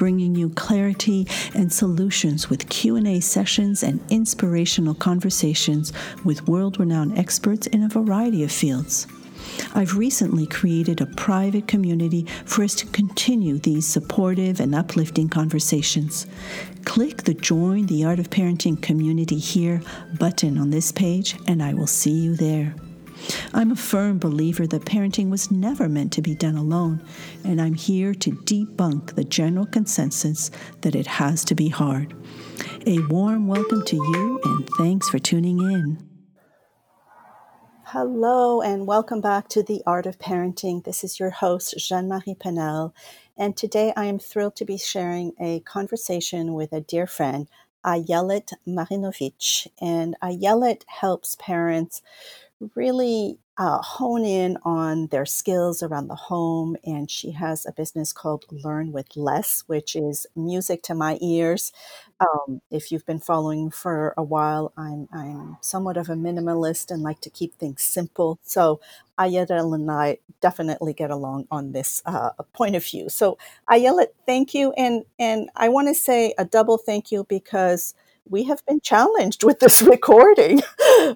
bringing you clarity and solutions with Q&A sessions and inspirational conversations with world-renowned experts in a variety of fields. I've recently created a private community for us to continue these supportive and uplifting conversations. Click the Join the Art of Parenting Community Here button on this page, and I will see you there. I'm a firm believer that parenting was never meant to be done alone, and I'm here to debunk the general consensus that it has to be hard. A warm welcome to you, and thanks for tuning in. Hello, and welcome back to The Art of Parenting. This is your host, Jeanne Marie Penel, and today I am thrilled to be sharing a conversation with a dear friend, Ayelet Marinovich. And Ayelet helps parents really uh, hone in on their skills around the home. And she has a business called Learn with Less, which is music to my ears. Um, if you've been following for a while, I'm, I'm somewhat of a minimalist and like to keep things simple. So Ayelet and I definitely get along on this uh, point of view. So Ayelet, thank you. And, and I want to say a double thank you because we have been challenged with this recording.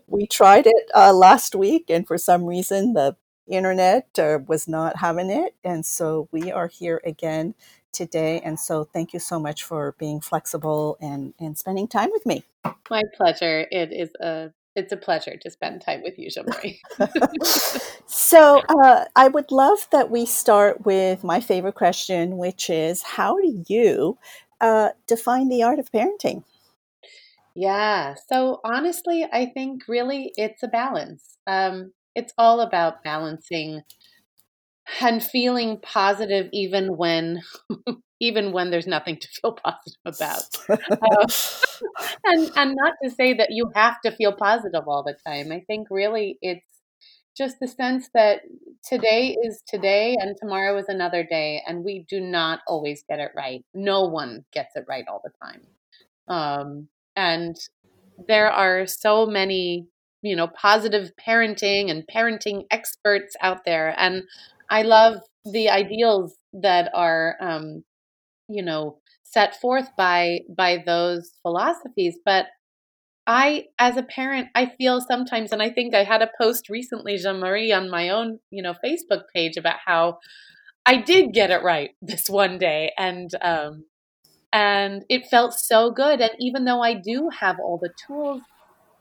we tried it uh, last week, and for some reason, the internet uh, was not having it. And so we are here again today. And so thank you so much for being flexible and, and spending time with me. My pleasure. It is a it's a pleasure to spend time with you, Jeanne-Marie. so uh, I would love that we start with my favorite question, which is how do you uh, define the art of parenting? Yeah. So honestly, I think really it's a balance. Um, it's all about balancing and feeling positive even when even when there's nothing to feel positive about. Uh, and and not to say that you have to feel positive all the time. I think really it's just the sense that today is today and tomorrow is another day and we do not always get it right. No one gets it right all the time. Um, and there are so many, you know, positive parenting and parenting experts out there. And I love the ideals that are, um, you know, set forth by by those philosophies. But I, as a parent, I feel sometimes, and I think I had a post recently, Jeanne Marie, on my own, you know, Facebook page about how I did get it right this one day, and um, and it felt so good. And even though I do have all the tools,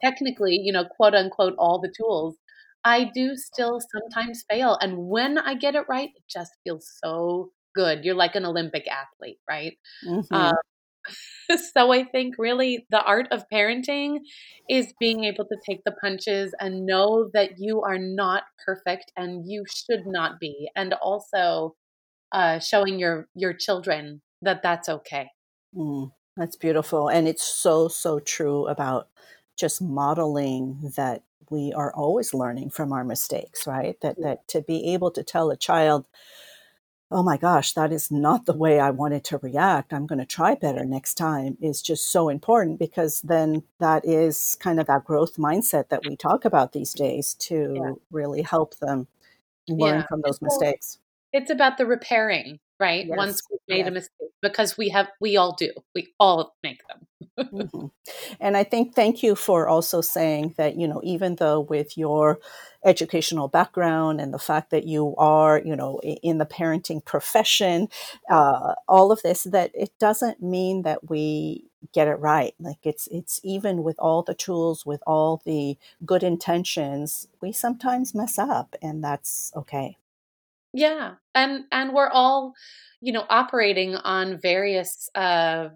technically, you know, quote unquote, all the tools, I do still sometimes fail. And when I get it right, it just feels so good. You're like an Olympic athlete, right? Mm-hmm. Um, so I think really the art of parenting is being able to take the punches and know that you are not perfect and you should not be, and also uh, showing your your children that that's okay. Mm, that's beautiful. And it's so, so true about just modeling that we are always learning from our mistakes, right? That, that to be able to tell a child, oh my gosh, that is not the way I wanted to react. I'm going to try better next time is just so important because then that is kind of that growth mindset that we talk about these days to yeah. really help them learn yeah. from those mistakes. It's about the repairing, right? Yes. Once we've made yes. a mistake, because we have, we all do, we all make them. mm-hmm. And I think thank you for also saying that, you know, even though with your educational background and the fact that you are, you know, in the parenting profession, uh, all of this, that it doesn't mean that we get it right. Like it's, it's even with all the tools, with all the good intentions, we sometimes mess up and that's okay. Yeah. And and we're all, you know, operating on various uh,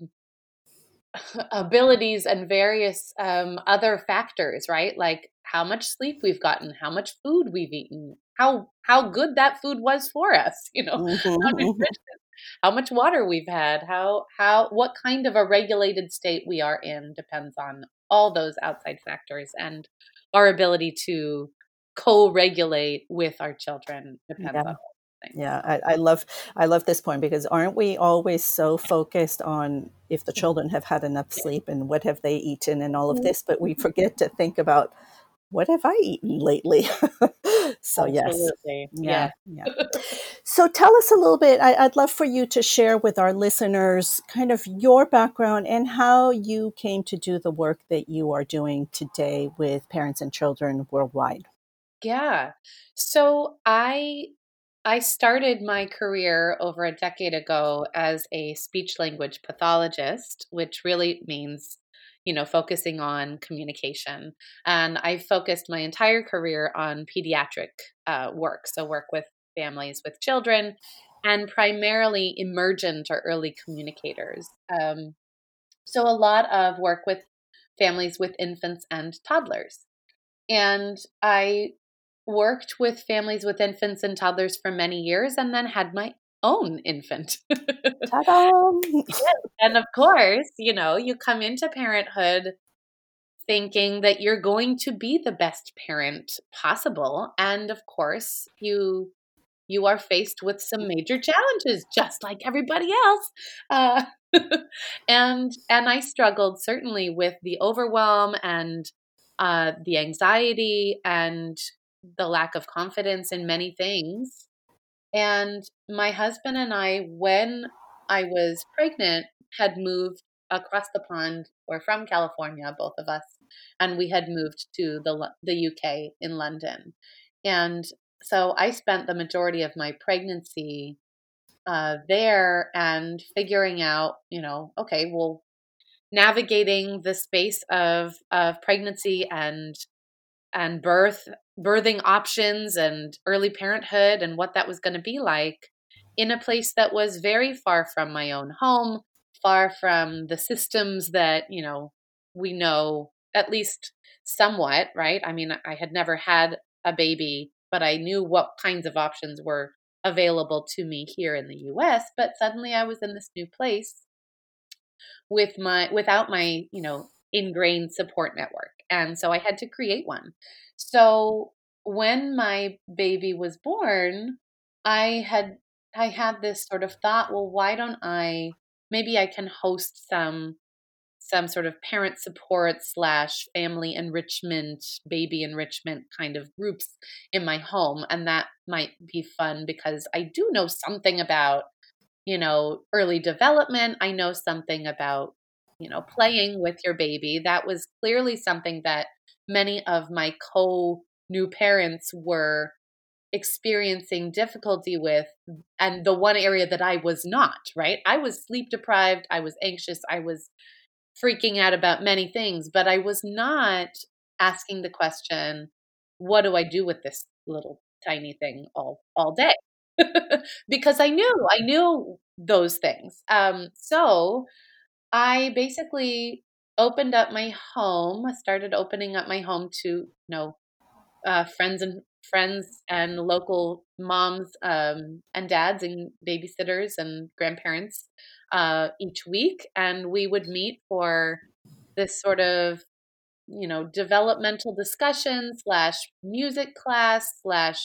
abilities and various um, other factors, right? Like how much sleep we've gotten, how much food we've eaten, how how good that food was for us, you know, mm-hmm, how, how much water we've had, how how what kind of a regulated state we are in depends on all those outside factors and our ability to co-regulate with our children depends yeah. on yeah I, I, love i love this point because aren't we always so focused on if the children have had enough sleep and what have they eaten and all of mm-hmm. this but we forget to think about what have i eaten lately so Absolutely. yes yeah, yeah. so tell us a little bit I, i'd love for you to share with our listeners kind of your background and how you came to do the work that you are doing today with parents and children worldwide yeah. So I I started my career over a decade ago as a speech language pathologist, which really means, you know, focusing on communication. And I focused my entire career on pediatric uh, work, so work with families with children and primarily emergent or early communicators. Um, so a lot of work with families with infants and toddlers. And I worked with families with infants and toddlers for many years and then had my own infant. yes. And of course, you know, you come into parenthood thinking that you're going to be the best parent possible and of course, you you are faced with some major challenges just like everybody else. Uh, and and I struggled certainly with the overwhelm and uh, the anxiety and the lack of confidence in many things. And my husband and I, when I was pregnant, had moved across the pond. We're from California, both of us, and we had moved to the the UK in London. And so I spent the majority of my pregnancy uh, there and figuring out, you know, okay, well, navigating the space of of pregnancy and and birth birthing options and early parenthood and what that was going to be like in a place that was very far from my own home far from the systems that you know we know at least somewhat right? I mean i had never had a baby but i knew what kinds of options were available to me here in the us but suddenly i was in this new place with my without my you know ingrained support network and so I had to create one. So when my baby was born, I had I had this sort of thought, well, why don't I maybe I can host some some sort of parent support slash family enrichment, baby enrichment kind of groups in my home. And that might be fun because I do know something about, you know, early development. I know something about you know, playing with your baby. That was clearly something that many of my co new parents were experiencing difficulty with and the one area that I was not, right? I was sleep deprived, I was anxious, I was freaking out about many things, but I was not asking the question, what do I do with this little tiny thing all all day? because I knew, I knew those things. Um so I basically opened up my home, started opening up my home to, you know, uh, friends and friends and local moms um, and dads and babysitters and grandparents uh, each week. And we would meet for this sort of, you know, developmental discussion slash music class slash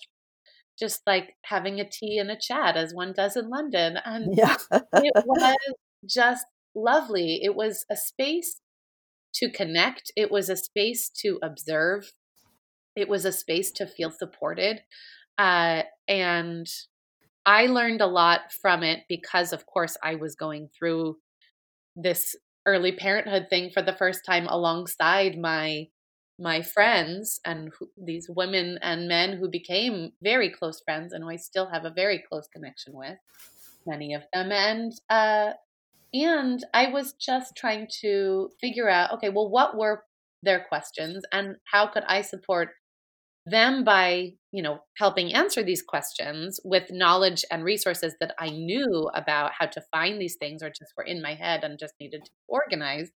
just like having a tea and a chat as one does in London. And yeah. it was just lovely. It was a space to connect, it was a space to observe, it was a space to feel supported. Uh, and I learned a lot from it because, of course, I was going through this early parenthood thing for the first time alongside my my friends and who, these women and men who became very close friends and who I still have a very close connection with many of them and uh, and I was just trying to figure out okay, well, what were their questions and how could I support them by, you know, helping answer these questions with knowledge and resources that I knew about how to find these things or just were in my head and just needed to organize.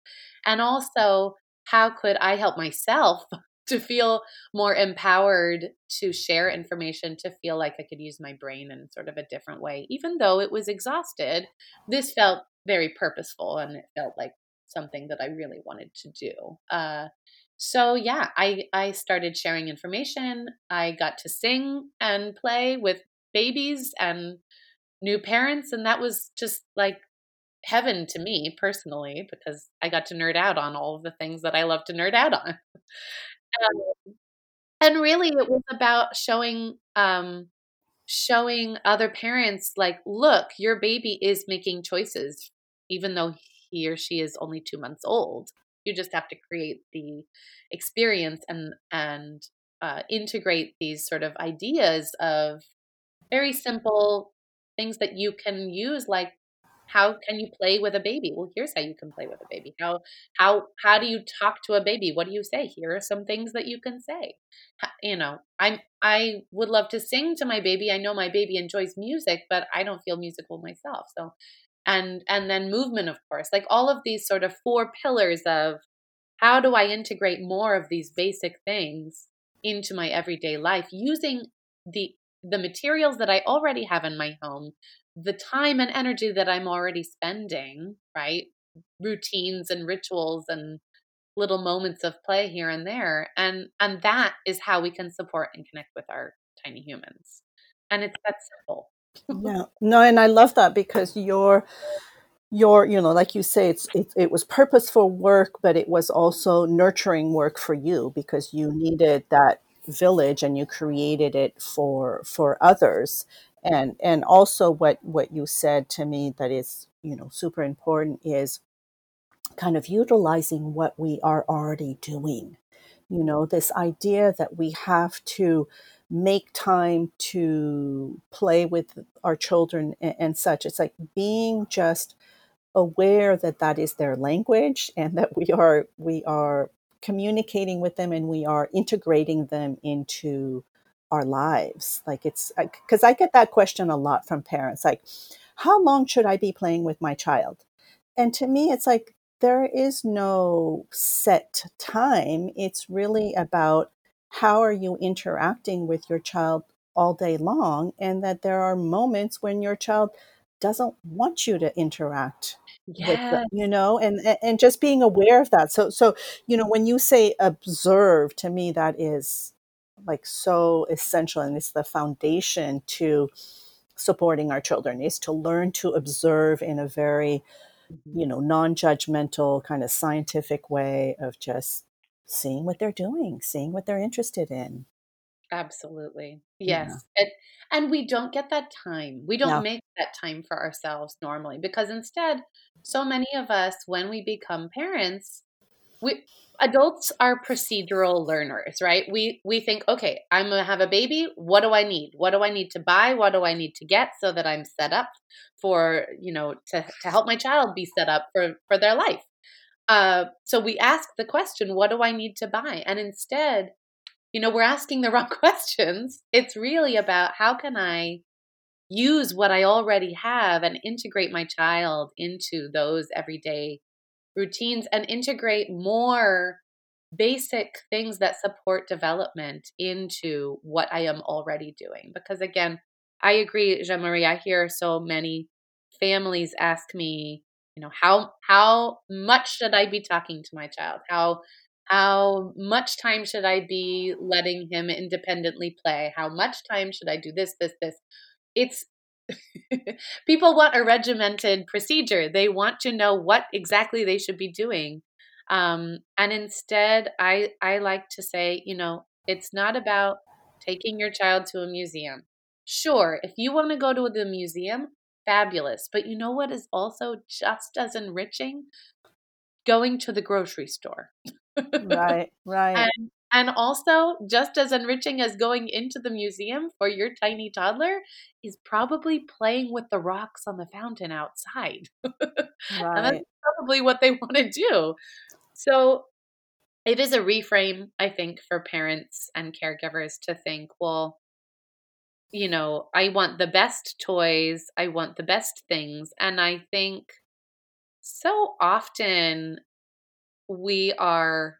And also, how could I help myself to feel more empowered to share information, to feel like I could use my brain in sort of a different way. Even though it was exhausted, this felt very purposeful and it felt like something that I really wanted to do. Uh, so yeah, I I started sharing information. I got to sing and play with babies and new parents, and that was just like heaven to me personally because I got to nerd out on all of the things that I love to nerd out on. um, and really, it was about showing um, showing other parents like, look, your baby is making choices, even though he or she is only two months old. You just have to create the experience and and uh, integrate these sort of ideas of very simple things that you can use, like how can you play with a baby? Well, here's how you can play with a baby. How how how do you talk to a baby? What do you say? Here are some things that you can say. You know, I'm I would love to sing to my baby. I know my baby enjoys music, but I don't feel musical myself. So and and then movement of course like all of these sort of four pillars of how do i integrate more of these basic things into my everyday life using the the materials that i already have in my home the time and energy that i'm already spending right? Routines and rituals and little moments of play here and there and and that is how we can support and connect with our tiny humans. And it's that simple. Yeah. No and i love that because your your you know like you say it's it, it was purposeful work but it was also nurturing work for you because you needed that village and you created it for for others and and also what what you said to me that is you know super important is kind of utilizing what we are already doing you know this idea that we have to make time to play with our children and, and, such. It's like being just aware that that is their language and that we are we are communicating with them and we are integrating them into our lives. Like it's because I get that question a lot from parents, like, how long should I be playing with my child? And to me, it's like there is no set time. It's really about how are you interacting with your child all day long and that there are moments when your child doesn't want you to interact yes. with them, you know and and just being aware of that so so you know when you say observe to me that is like so essential and it's the foundation to supporting our children is to learn to observe in a very mm-hmm. you know non-judgmental kind of scientific way of just seeing what they're doing, seeing what they're interested in. Absolutely. Yes. Yeah. And, and we don't get that time. We don't yeah. make that time for ourselves normally because instead, so many of us, when we become parents, we adults are procedural learners, right? We we think, okay, I'm gonna have a baby. What do I need? What do I need to buy? What do I need to get so that I'm set up for, you know, to, to help my child be set up for, for their life. Uh, so we ask the question, what do I need to buy? And instead, you know, we're asking the wrong questions. It's really about how can I use what I already have and integrate my child into those everyday routines and integrate more basic things that support development into what I am already doing. Because again, I agree, Jeanne Marie, I hear so many families ask me, you know how how much should i be talking to my child? How how much time should i be letting him independently play? How much time should i do this this this? It's people want a regimented procedure they want to know what exactly they should be doing um, and instead i i like to say you know it's not about taking your child to a museum sure if you want to go to the museum fabulous. But you know what is also just as enriching? Going to the grocery store. right, right. And, and also, just as enriching as going into the museum for your tiny toddler is probably playing with the rocks on the fountain outside. Right. and that's probably what they want to do. So it is a reframe, I think, for parents and caregivers to think, well, you know, I want the best toys, I want the best things. And I think so often we are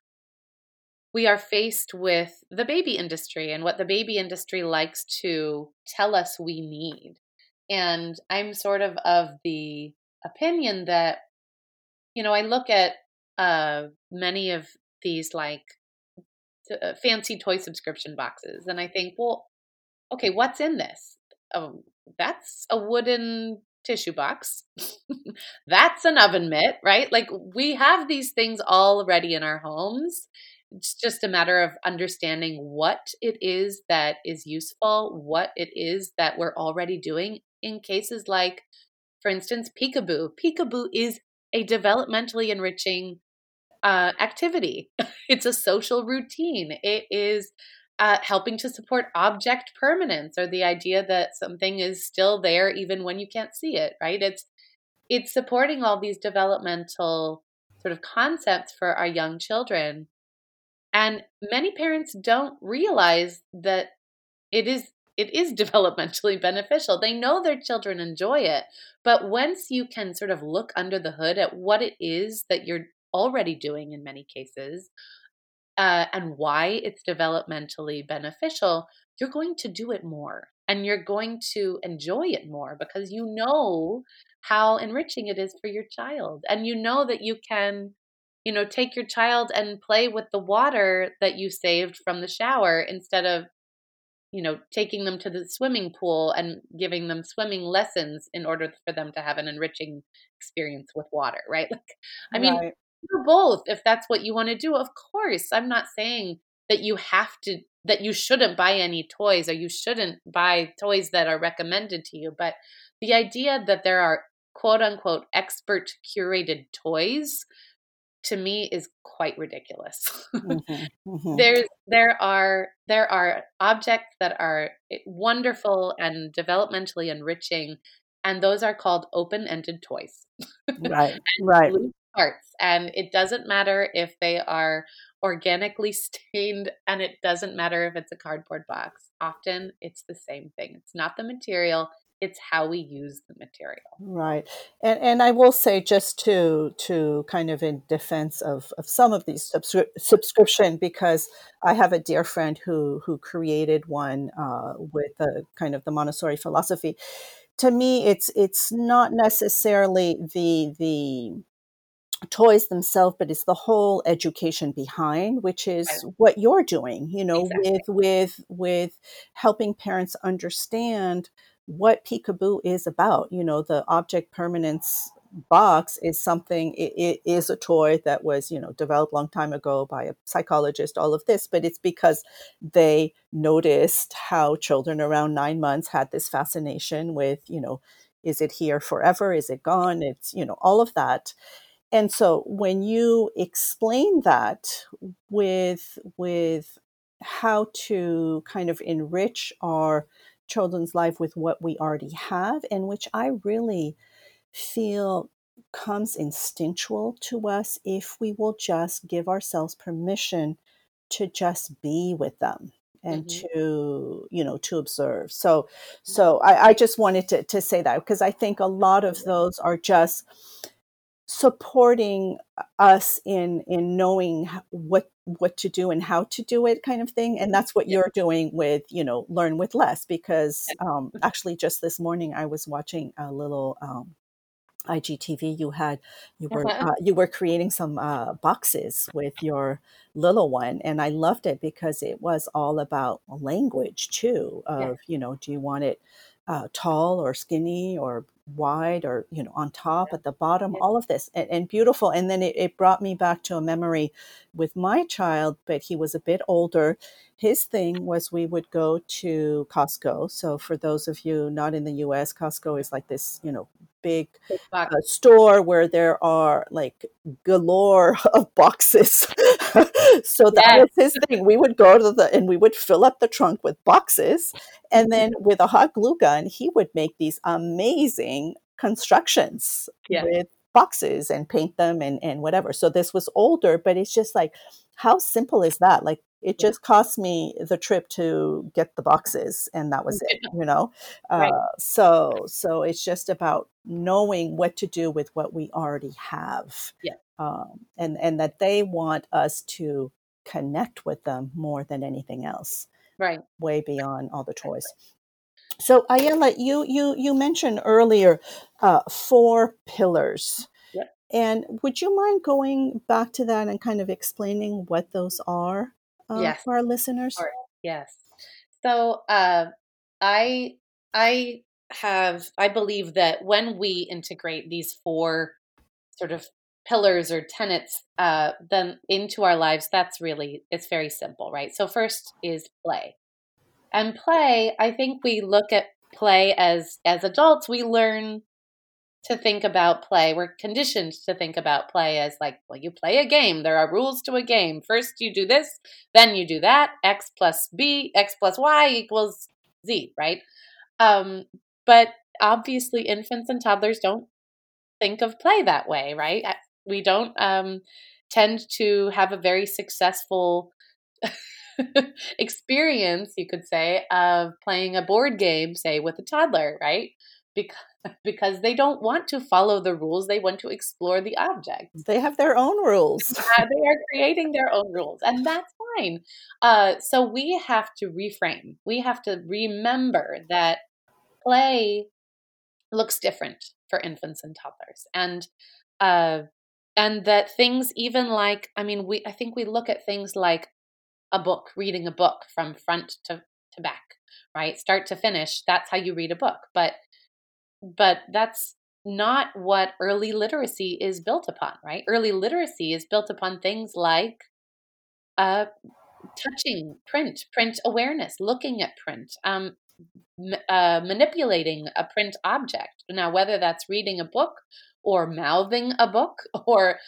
we are faced with the baby industry and what the baby industry likes to tell us we need. And I'm sort of of the opinion that you know, I look at uh, many of these like uh, fancy toy subscription boxes, and I think, well, okay, what's in this? Oh, that's a wooden tissue box. that's an oven mitt, right? Like we have these things already in our homes. It's just a matter of understanding what it is that is useful, what it is that we're already doing in cases like, for instance, peekaboo. Peekaboo is a developmentally enriching uh, activity. it's a social routine. It is uh, helping to support object permanence or the idea that something is still there even when you can't see it. Right? It's it's supporting all these developmental sort of concepts for our young children. And many parents don't realize that it is it is developmentally beneficial. They know their children enjoy it. But once you can sort of look under the hood at what it is that you're already doing in many cases uh, and why it's developmentally beneficial, you're going to do it more and you're going to enjoy it more because you know how enriching it is for your child and you know that you can you know take your child and play with the water that you saved from the shower instead of you know taking them to the swimming pool and giving them swimming lessons in order for them to have an enriching experience with water right like i mean right do both if that's what you want to do. Of course, I'm not saying that you have to that you shouldn't buy any toys or you shouldn't buy toys that are recommended to you, but the idea that there are quote unquote expert curated toys to me is quite ridiculous. mm-hmm, mm-hmm. There's there are there are objects that are eh, wonderful and developmentally enriching and those are called open-ended toys. Right. right parts. And it doesn't matter if they are organically stained and it doesn't matter if it's a cardboard box. Often it's the same thing. It's not the material, it's how we use the material. Right. And and I will say just to to kind of in defense of, of some of these subscri- subscription because I have a dear friend who who created one uh, with a kind of the Montessori philosophy. To me, it's it's not necessarily the the toys themselves but it's the whole education behind which is right. what you're doing you know exactly. with with with helping parents understand what peekaboo is about you know the object permanence box is something it, it is a toy that was you know developed long time ago by a psychologist all of this but it's because they noticed how children around nine months had this fascination with you know is it here forever? Is it gone? It's you know all of that. And so when you explain that with with how to kind of enrich our children's life with what we already have and which i really feel comes instinctual to us if we will just give ourselves permission to just be with them and mm-hmm. to you know to observe. So so I, I just wanted to, to say that because i think a lot of those are just supporting us in in knowing what what to do and how to do it kind of thing and that's what you're doing with you know learn with less because um, actually just this morning i was watching a little um, igtv you had you were uh-huh. uh, you were creating some uh, boxes with your little one and i loved it because it was all about language too of yeah. you know do you want it uh, tall or skinny or wide or you know on top yeah. at the bottom yeah. all of this and, and beautiful and then it, it, brought me back to a memory with my child but he was a bit older his thing was we would go to costco. So for those of you not in the us costco is like this you know big uh, store where there are like galore of boxes. So that yes. was his thing. We would go to the and we would fill up the trunk with boxes and then with a hot glue gun he would make these amazing constructions yeah. with boxes and paint them and, and whatever. So this was older but it's just like how simple is that? Like it just cost me the trip to get the boxes and that was it you know? Right. uh, so so it's just about knowing what to do with what we already have yeah. um, and and that they want us to connect with them more than anything else right. way beyond all the toys. So ayelet you you you mentioned earlier uh, four pillars And would you mind going back to that and kind of explaining what those are uh, Yes. for our listeners? Sure. Yes. So uh, I I have I believe that when we integrate these four sort of pillars or tenets uh, then into our lives, that's really it's very simple, right? So first is play, and play. I think we look at play as as adults. We learn to think about play. We're conditioned to think about play as like, well, you play a game. There are rules to a game. First, you do this, then you do that. X plus B, X plus Y equals Z, right? Um, but obviously, infants and toddlers don't think of play that way, right? We don't um, tend to have a very successful experience, you could say, of playing a board game, say, with a toddler, right? Because because they don't want to follow the rules, they want to explore the object. They have their own rules. Uh, they are creating their own rules, and that's fine. Uh, so we have to reframe. We have to remember that play looks different for infants and toddlers, and uh, and that things even like I mean, we I think we look at things like a book, reading a book from front to to back, right, start to finish. That's how you read a book, but but that's not what early literacy is built upon, right? Early literacy is built upon things like uh, touching print, print awareness, looking at print, um, m- uh, manipulating a print object. Now, whether that's reading a book or mouthing a book or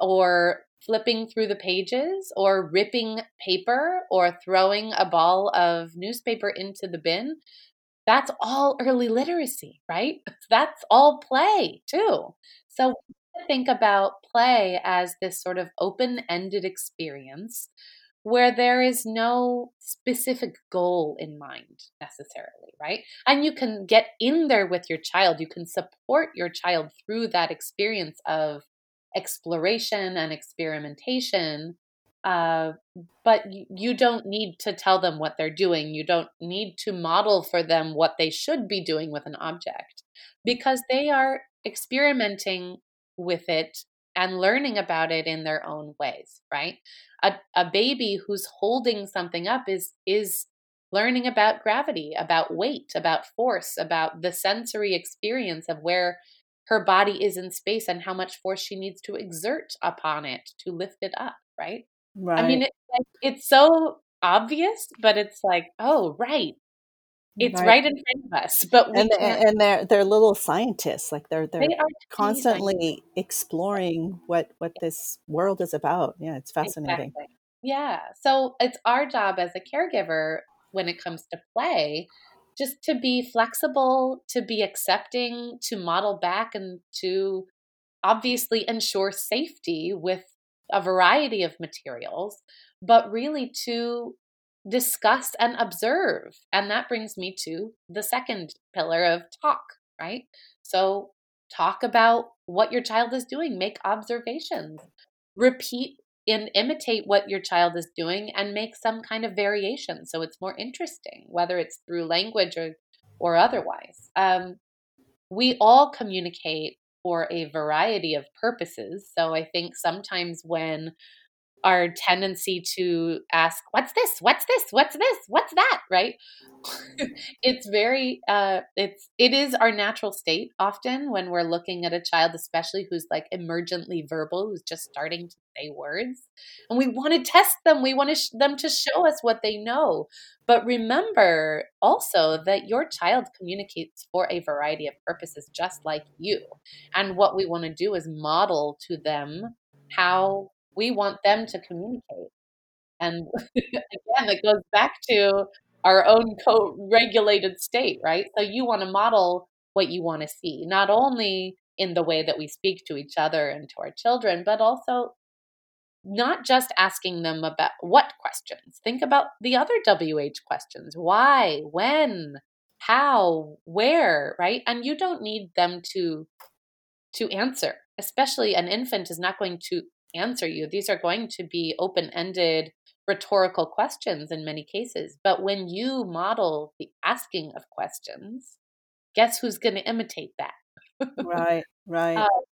or flipping through the pages or ripping paper or throwing a ball of newspaper into the bin that's all early literacy, right? That's all play too. So think about play as this sort of open ended experience where there is no specific goal in mind necessarily, right? And you can get in there with your child, you can support your child through that experience of exploration and experimentation uh, but you don't need to tell them what they're doing. You don't need to model for them what they should be doing with an object because they are experimenting with it and learning about it in their own ways, right? A, a baby who's holding something up is is learning about gravity, about weight, about force, about the sensory experience of where her body is in space and how much force she needs to exert upon it to lift it up, right? I mean, Right. it's like it's so obvious, but it's like, oh, right, it's Right. right in front of us, but And can't. and they're they're little scientists. Like they're They they're are tiny constantly exploring what what this world is about. Yeah, it's fascinating. Exactly. Yeah. So it's our job as a caregiver when it comes to play, just to be flexible, to be accepting, to model back, and to obviously ensure safety with a variety of materials, but really to discuss and observe. And that brings me to the second pillar of talk, right? So talk about what your child is doing, make observations, repeat and imitate what your child is doing and make some kind of variation so it's more interesting, whether it's through language or or otherwise. Um, we all communicate for a variety of purposes. So I think sometimes when our tendency to ask, what's this? What's this? What's this? What's that? Right? it's very uh it's it is our natural state often when we're looking at a child especially who's like emergently verbal who's just starting to say words and we want to test them we want to sh- them to show us what they know but remember also that your child communicates for a variety of purposes just like you and what we want to do is model to them how we want them to communicate. And again it goes back to our own co-regulated state right? So you want to model what you want to see not only in the way that we speak to each other and to our children but also not just asking them about what questions. Think about the other wh questions. Why? When? How? Where? Right? And you don't need them to to answer especially an infant is not going to answer you these are going to be open-ended rhetorical questions in many cases but when you model the asking of questions guess who's going to imitate that Right, right. uh,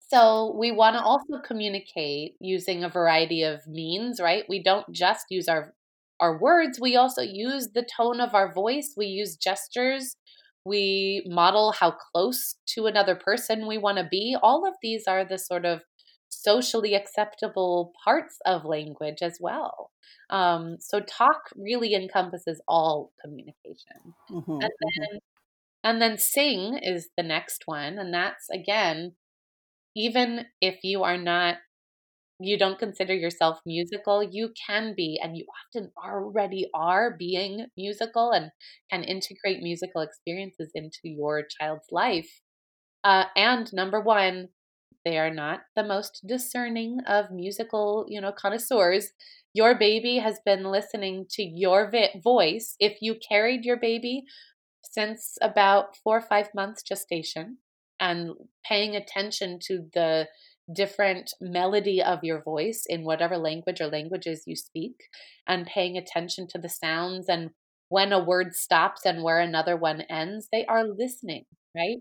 So we want to also communicate using a variety of means, right? We don't just use our our words, we also use the tone of our voice, we use gestures, we model how close to another person we want to be. All of these are the sort of socially acceptable parts of language as well. Um, so talk really encompasses all communication. Mm-hmm, and then mm-hmm. and then sing is the next one and that's again even if you are not you don't consider yourself musical, you can be, and you often already are being musical and can integrate musical experiences into your child's life. Uh, and number one, they are not the most discerning of musical, you know, connoisseurs. Your baby has been listening to your voice. If you carried your baby since about four or five months gestation, and paying attention to the different melody of your voice in whatever language or languages you speak and paying attention to the sounds and when a word stops and where another one ends they are listening right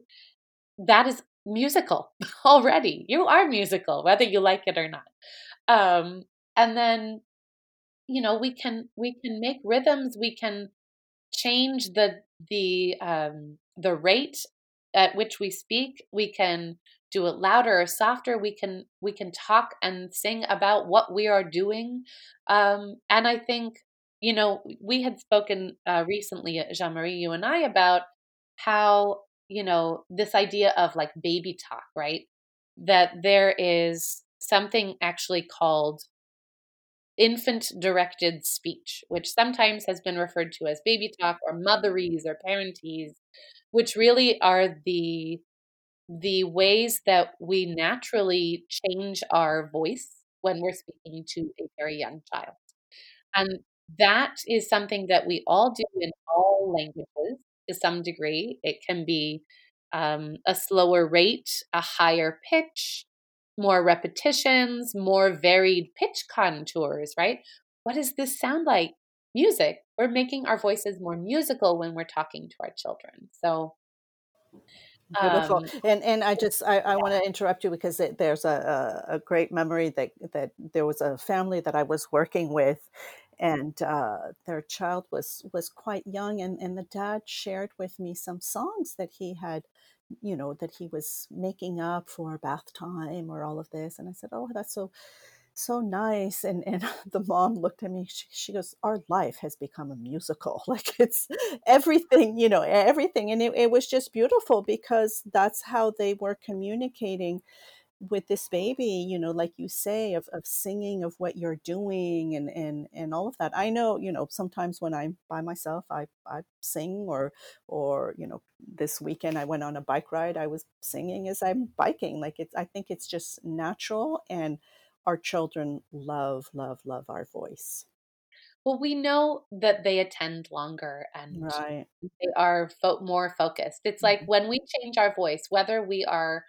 that is musical already. You are musical whether you like it or not. Um and then you know we can we can make rhythms we can change the the um the rate at which we speak. We can do it louder or softer. We can we can talk and sing about what we are doing. Um, and i think you know we had spoken uh, recently uh, jeanne-marie you and i about how you know this idea of like baby talk right that there is something actually called infant directed speech which sometimes has been referred to as baby talk or motherese or parentese which really are the the ways that we naturally change our voice when we're speaking to a very young child. And that is something that we all do in all languages to some degree. It can be um, a slower rate, a higher pitch, more repetitions, more varied pitch contours, right? What does this sound like? Music. We're making our voices more musical when we're talking to our children. So Beautiful. Um, and and I just I, I want to interrupt you because it, there's a, a, a great memory that that there was a family that I was working with, and uh, their child was was quite young, and and the dad shared with me some songs that he had, you know, that he was making up for bath time or all of this, and I said, oh, that's so so nice and and the mom looked at me she, she, goes our life has become a musical like it's everything you know everything and it, it was just beautiful because that's how they were communicating with this baby you know like you say of, of singing of what you're doing and and and all of that i know you know sometimes when i'm by myself i i sing or or you know this weekend i went on a bike ride i was singing as i'm biking like it's i think it's just natural and our children love, love, love our voice. Well, we know that they attend longer and right. they are fo- more focused. It's like mm-hmm. when we change our voice, whether we are,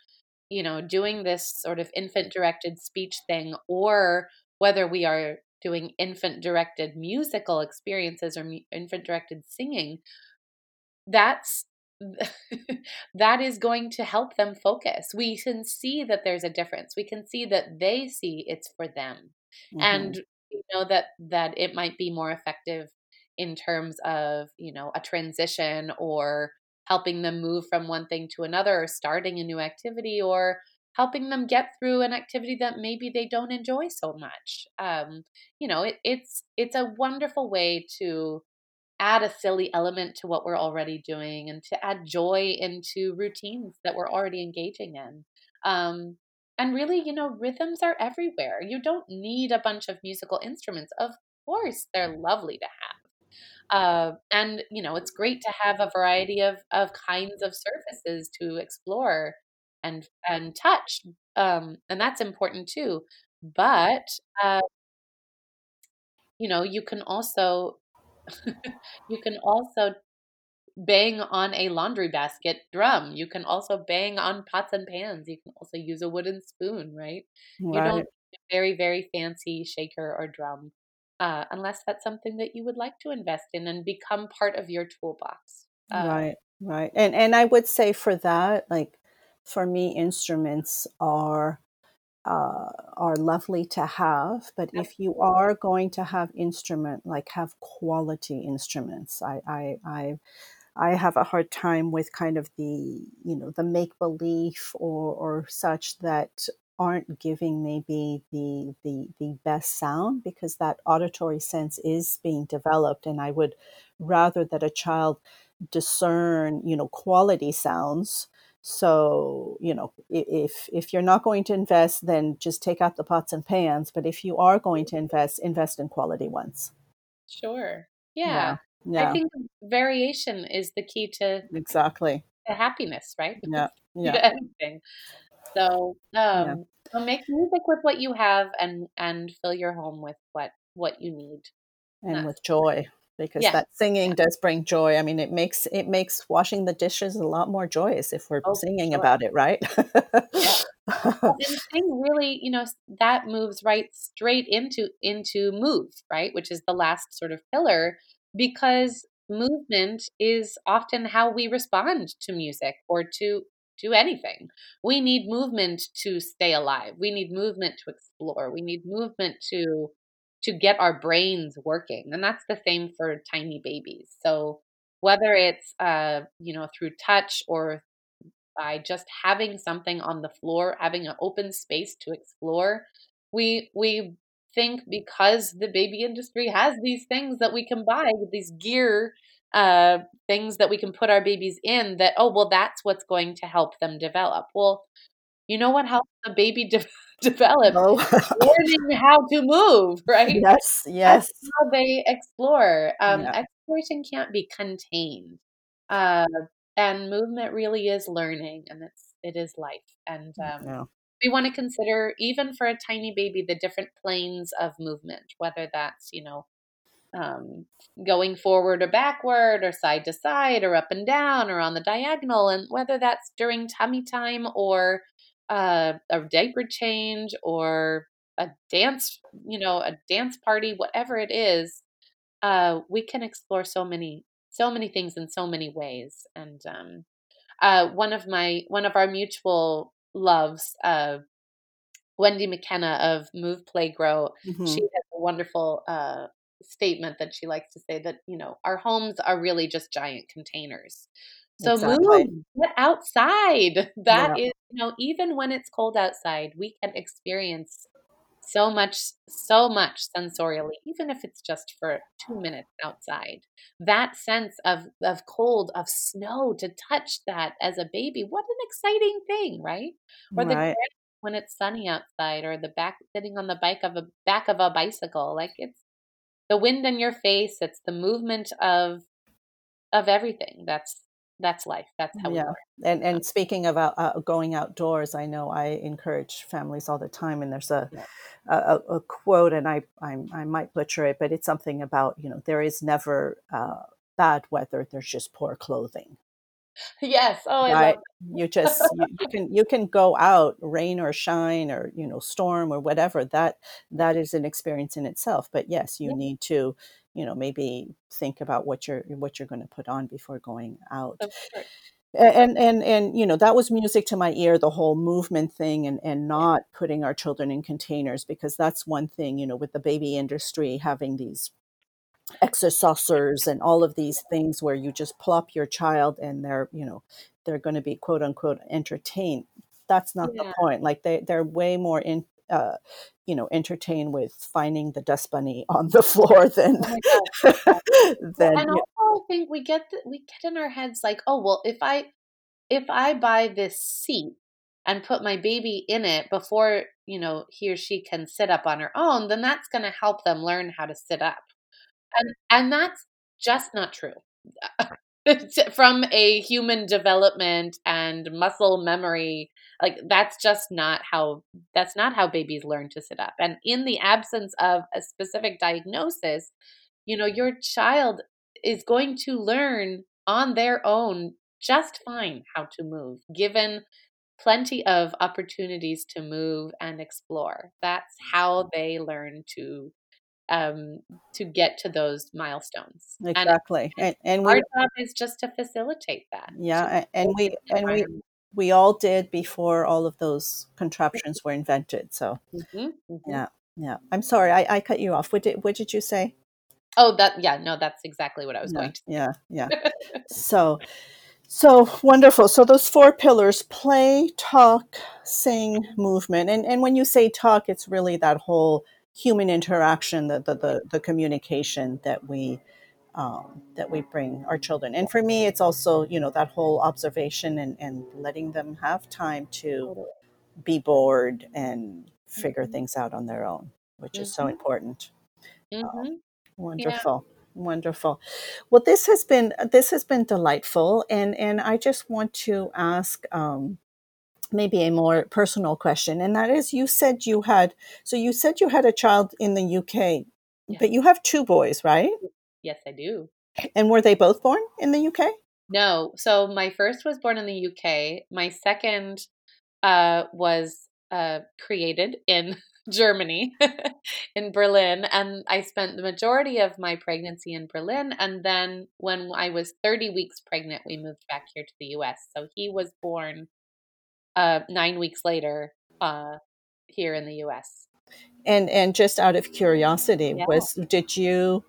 you know, doing this sort of infant directed speech thing or whether we are doing infant directed musical experiences or mu- infant directed singing, that's that is going to help them focus. We can see that there's a difference. We can see that they see it's for them. Mm-hmm. And you know that that it might be more effective in terms of, you know, a transition or helping them move from one thing to another or starting a new activity or helping them get through an activity that maybe they don't enjoy so much. Um, you know, it, it's it's a wonderful way to add a silly element to what we're already doing and to add joy into routines that we're already engaging in. Um, and really, you know, rhythms are everywhere. You don't need a bunch of musical instruments. Of course, they're lovely to have. Uh, and you know, it's great to have a variety of of kinds of surfaces to explore and and touch, um, and that's important too. But uh, you know, you can also you can also bang on a laundry basket drum. You can also bang on pots and pans. You can also use a wooden spoon, right? right. You don't need a very, very fancy shaker or drum uh, unless that's something that you would like to invest in and become part of your toolbox. Uh, right, right. And and I would say for that, like for me, instruments are uh, are lovely to have, but if you are going to have instrument, like have quality instruments, I I I, I have a hard time with kind of the you know the make believe or or such that aren't giving maybe the the the best sound because that auditory sense is being developed and i would rather that a child discern you know quality sounds. So you know if if you're not going to invest then just take out the pots and pans but if you are going to invest invest in quality ones. Sure. Yeah, yeah. yeah. i think variation is the key to exactly. to happiness right? Yeah. Yeah so, um, yeah. so make music with what you have, and and fill your home with what what you need, and That's with joy, because yeah. that singing yeah. does bring joy. I mean, it makes it makes washing the dishes a lot more joyous if we're oh, singing sure. about it, right? yeah. and sing really, you know, that moves right straight into into move, right, which is the last sort of pillar, because movement is often how we respond to music or to do anything. We need movement to stay alive. We need movement to explore. We need movement to to get our brains working. And that's the same for tiny babies. So whether it's uh, you know, through touch or by just having something on the floor, having an open space to explore, we we think because the baby industry has these things that we can buy with these gear uh, things that we can put our babies in that, oh, well, that's what's going to help them develop. Well, you know what helps a baby de- develop? Oh. Learning how to move, right? Yes, yes. That's how they explore. Um, yeah. Exploration can't be contained. Uh, and movement really is learning and it's it is life and um, yeah. we want to consider even for a tiny baby the different planes of movement whether that's you know um, going forward or backward or side to side or up and down or on the diagonal. And whether that's during tummy time or uh, a diaper change or a dance, you know, a dance party, whatever it is, uh, we can explore so many, so many things in so many ways. And um, uh, one of my, one of our mutual loves, uh, Wendy McKenna of Move Play Grow, mm-hmm. she has a wonderful uh, statement that she likes to say that you know our homes are really just giant containers so exactly. move get outside That yeah. is, you know even when it's cold outside we can experience so much so much sensorially even if it's just for two minutes outside that sense of of cold of snow to touch that as a baby what an exciting thing right or right. the when it's sunny outside or the back sitting on the bike of a back of a bicycle like it's the wind in your face it's the movement of of everything. That's that's life. That's how yeah and and speaking about uh, going outdoors i know i encourage families all the time and there's a, yeah. a, a, quote and I, I i might butcher it but it's something about you know there is never uh, bad weather there's just poor clothing yes oh right you just you, you, can you can go out rain or shine or you know storm or whatever that that is an experience in itself but yes you yeah. need to you know maybe think about what you're what you're going to put on before going out. And and and you know that was music to my ear the whole movement thing and and not putting our children in containers because that's one thing you know with the baby industry having these exercisers and all of these things where you just plop your child and they're you know they're going to be quote unquote entertained. That's not yeah. the point. Like they they're way more in uh, you know entertained with finding the dust bunny on the floor than oh than and also I think we get the, we get in our heads like oh well if I if I buy this seat and put my baby in it before you know he or she can sit up on her own then that's going to help them learn how to sit up and and that's just not true. From a human development and muscle memory, like that's just not how that's not how babies learn to sit up. And in the absence of a specific diagnosis, you know, your child is going to learn on their own just fine how to move, given plenty of opportunities to move and explore. That's how they learn to um, to get to those milestones. Exactly, and, and, and our we, job is just to facilitate that. Yeah, and we and we we all did before all of those contraptions were invented. So Mhm, mhm. yeah, yeah. I'm sorry, I, I cut you off. What did what did you say? Oh, that yeah, no, that's exactly what I was Yeah, going to. yeah, yeah. So so wonderful. So those four pillars: play, talk, sing, movement. And and when you say talk, it's really that whole human interaction, the the the, the communication that we um, that we bring our children. And for me, it's also you know that whole observation and and letting them have time to be bored and figure Mhm, things out on their own, which is so mhm, important. mhm. Yeah. Wonderful. Wonderful. Well, this has been this has been delightful, and and I just want to ask um, maybe a more personal question, and that is, you said you had so you said you had a child in the UK, Yes. but you have two boys, right? Yes, I do. And were they both born in the UK? No, so my first was born in the UK. My second uh, was uh, created in Germany, in Berlin, and I spent the majority of my pregnancy in Berlin. And then when I was 30 weeks pregnant, we moved back here to the US. So he was born uh, nine weeks later uh, here in the US. And and just out of curiosity, Yeah. was did you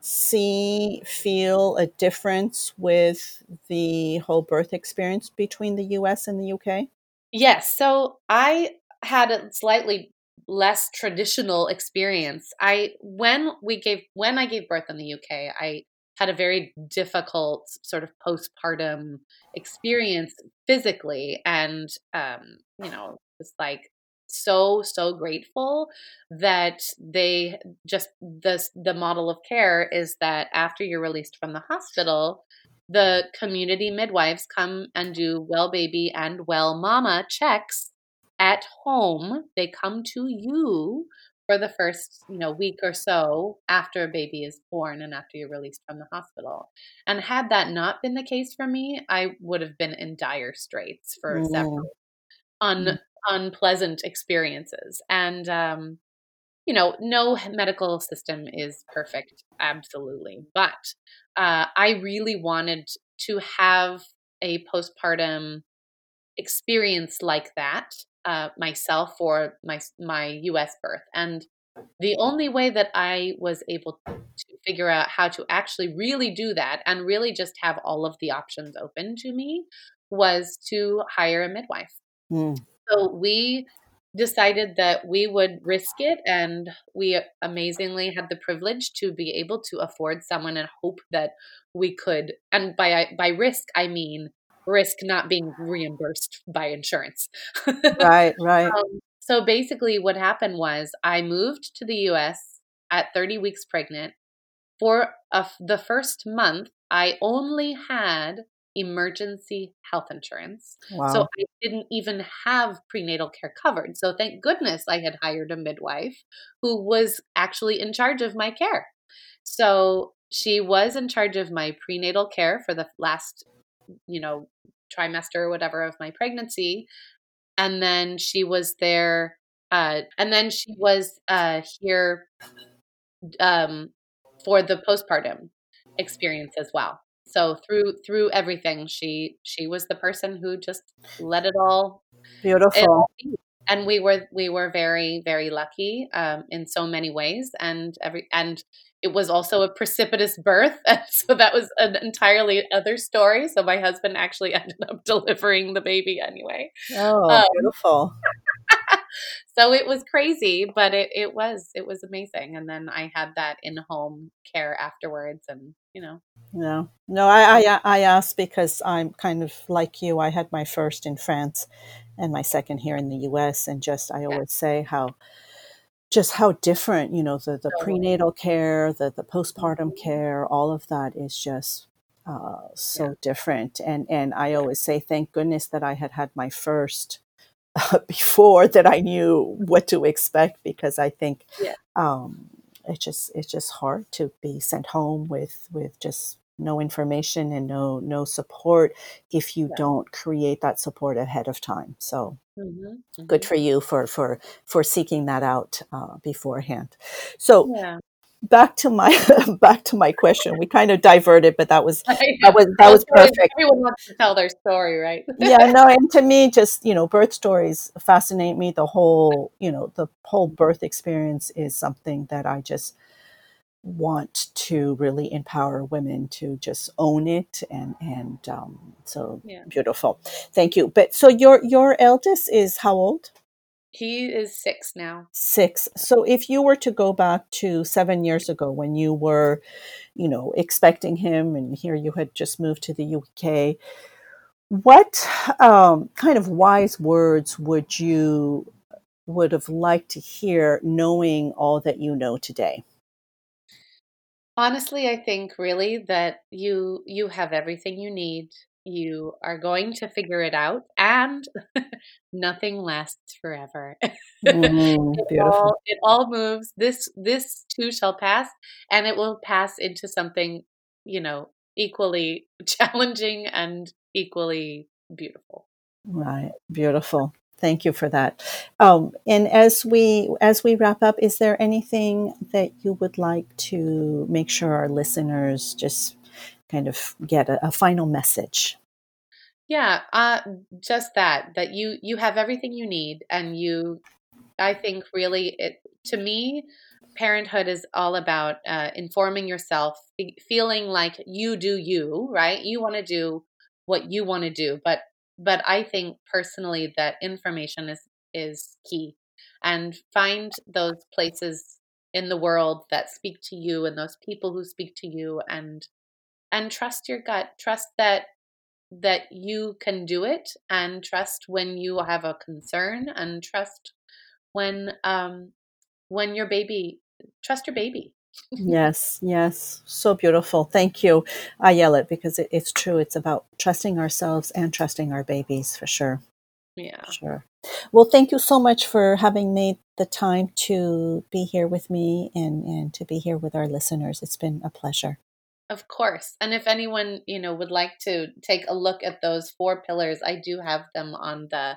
see feel a difference with the whole birth experience between the US and the UK? Yes. So I had a slightly less traditional experience. I when we gave when I gave birth in the UK, I had a very difficult sort of postpartum experience physically and um you know, it's like so so grateful that they just the the model of care is that after you're released from the hospital the community midwives come and do well baby and well mama checks at home. They come to you for the first, you know, week or so after a baby is born and after you're released from the hospital. And had that not been the case for me, I would have been in dire straits for several Mm, un mm, unpleasant experiences. And um you know, no medical system is perfect, absolutely. But uh, I really wanted to have a postpartum experience like that uh, myself for my my U.S. birth, and the only way that I was able to figure out how to actually really do that and really just have all of the options open to me was to hire a midwife. mm. So we decided that we would risk it, and we amazingly had the privilege to be able to afford someone and hope that we could. And by by risk, I mean risk not being reimbursed by insurance. Right, right. um, so basically, what happened was I moved to the U.S. at 30 weeks pregnant. For a f the first month, I only had emergency health insurance. So I didn't even have prenatal care covered. So thank goodness I had hired a midwife who was actually in charge of my care. So she was in charge of my prenatal care for the last, you know, trimester or whatever of my pregnancy. And then she was there, uh, and then she was uh, here um, for the postpartum experience as well. So through through everything, she she was the person who just let it all it Beautiful. all be. And we were we were very very lucky um, in so many ways, and every and it was also a precipitous birth, and so that was an entirely other story. So my husband actually ended up delivering the baby anyway. Oh, Um, beautiful. so it was crazy, but it, it was it was amazing. And then I had that in home care afterwards, and you know, No, no, I, I, I asked because I'm kind of like you. I had my first in France and my second here in the US. And just, I yeah, always say how, just how different, you know, the, the prenatal care, the, the postpartum care, all of that is just uh, Yeah, so different. And, and I always say, thank goodness that I had had my first before that I knew what to expect because I think yeah, um, it's just it's just hard to be sent home with with just no information and no no support if you yeah. don't create that support ahead of time. So hmm good hmm for you for for for seeking that out uh, beforehand. So Yeah. back to my back to my question. We kind of diverted, but that was that was that was perfect. Everyone wants to tell their story, right? yeah, no, and to me, just you know, birth stories fascinate me. The whole, you know, the whole birth experience is something that I just want to really empower women to just own it and and um, so yeah. beautiful. Thank you. But so your your eldest is how old? He is six now. Six. So if you were to go back to seven years ago when you were you know expecting him and here you had just moved to the uk what um, kind of wise words would you would have liked to hear knowing all that you know today Honestly, I think really that you you have everything you need. You are going to figure it out and nothing lasts forever. Mm, it, all, it all moves. This this too shall pass and it will pass into something, you know, equally challenging and equally beautiful. Right. Beautiful. Thank you for that. Um, and as we as we wrap up, is there anything that you would like to make sure our listeners just kind of get a, a final message? Yeah, uh, just that that you you have everything you need, and you, I think, really, it to me, parenthood is all about uh, informing yourself, feeling like you do you, right? You want to do what you want to do, but but I think personally that information is is key and find those places in the world that speak to you and those people who speak to you and and trust your gut trust that that you can do it and trust when you have a concern and trust when um when your baby trust your baby yes, yes. So beautiful. Thank you. Ayelet because it, it's true. It's about trusting ourselves and trusting our babies for sure. Yeah. Sure. Well, thank you so much for having made the time to be here with me and, and to be here with our listeners. It's been a pleasure. Of course. And if anyone, you know, would like to take a look at those four pillars, I do have them on the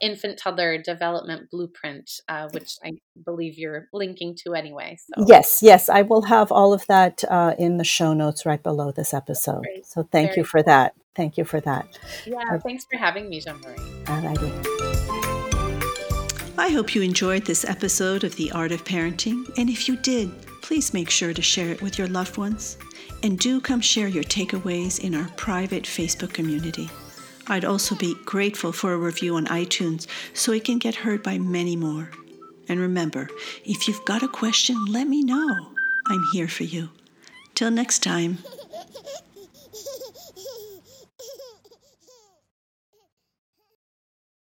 infant toddler development blueprint, uh, which I believe you're linking to anyway. So. Yes, yes, I will have all of that uh, in the show notes right below this episode. Great. So thank Very you for cool. that. Thank you for that. Yeah, uh, thanks for having me, Jeanne-Marie. All. I hope you enjoyed this episode of The Art of Parenting, and if you did, please make sure to share it with your loved ones. And do come share your takeaways in our private Facebook community. I'd also be grateful for a review on iTunes so it can get heard by many more. And remember, if you've got a question, let me know. I'm here for you. Till next time.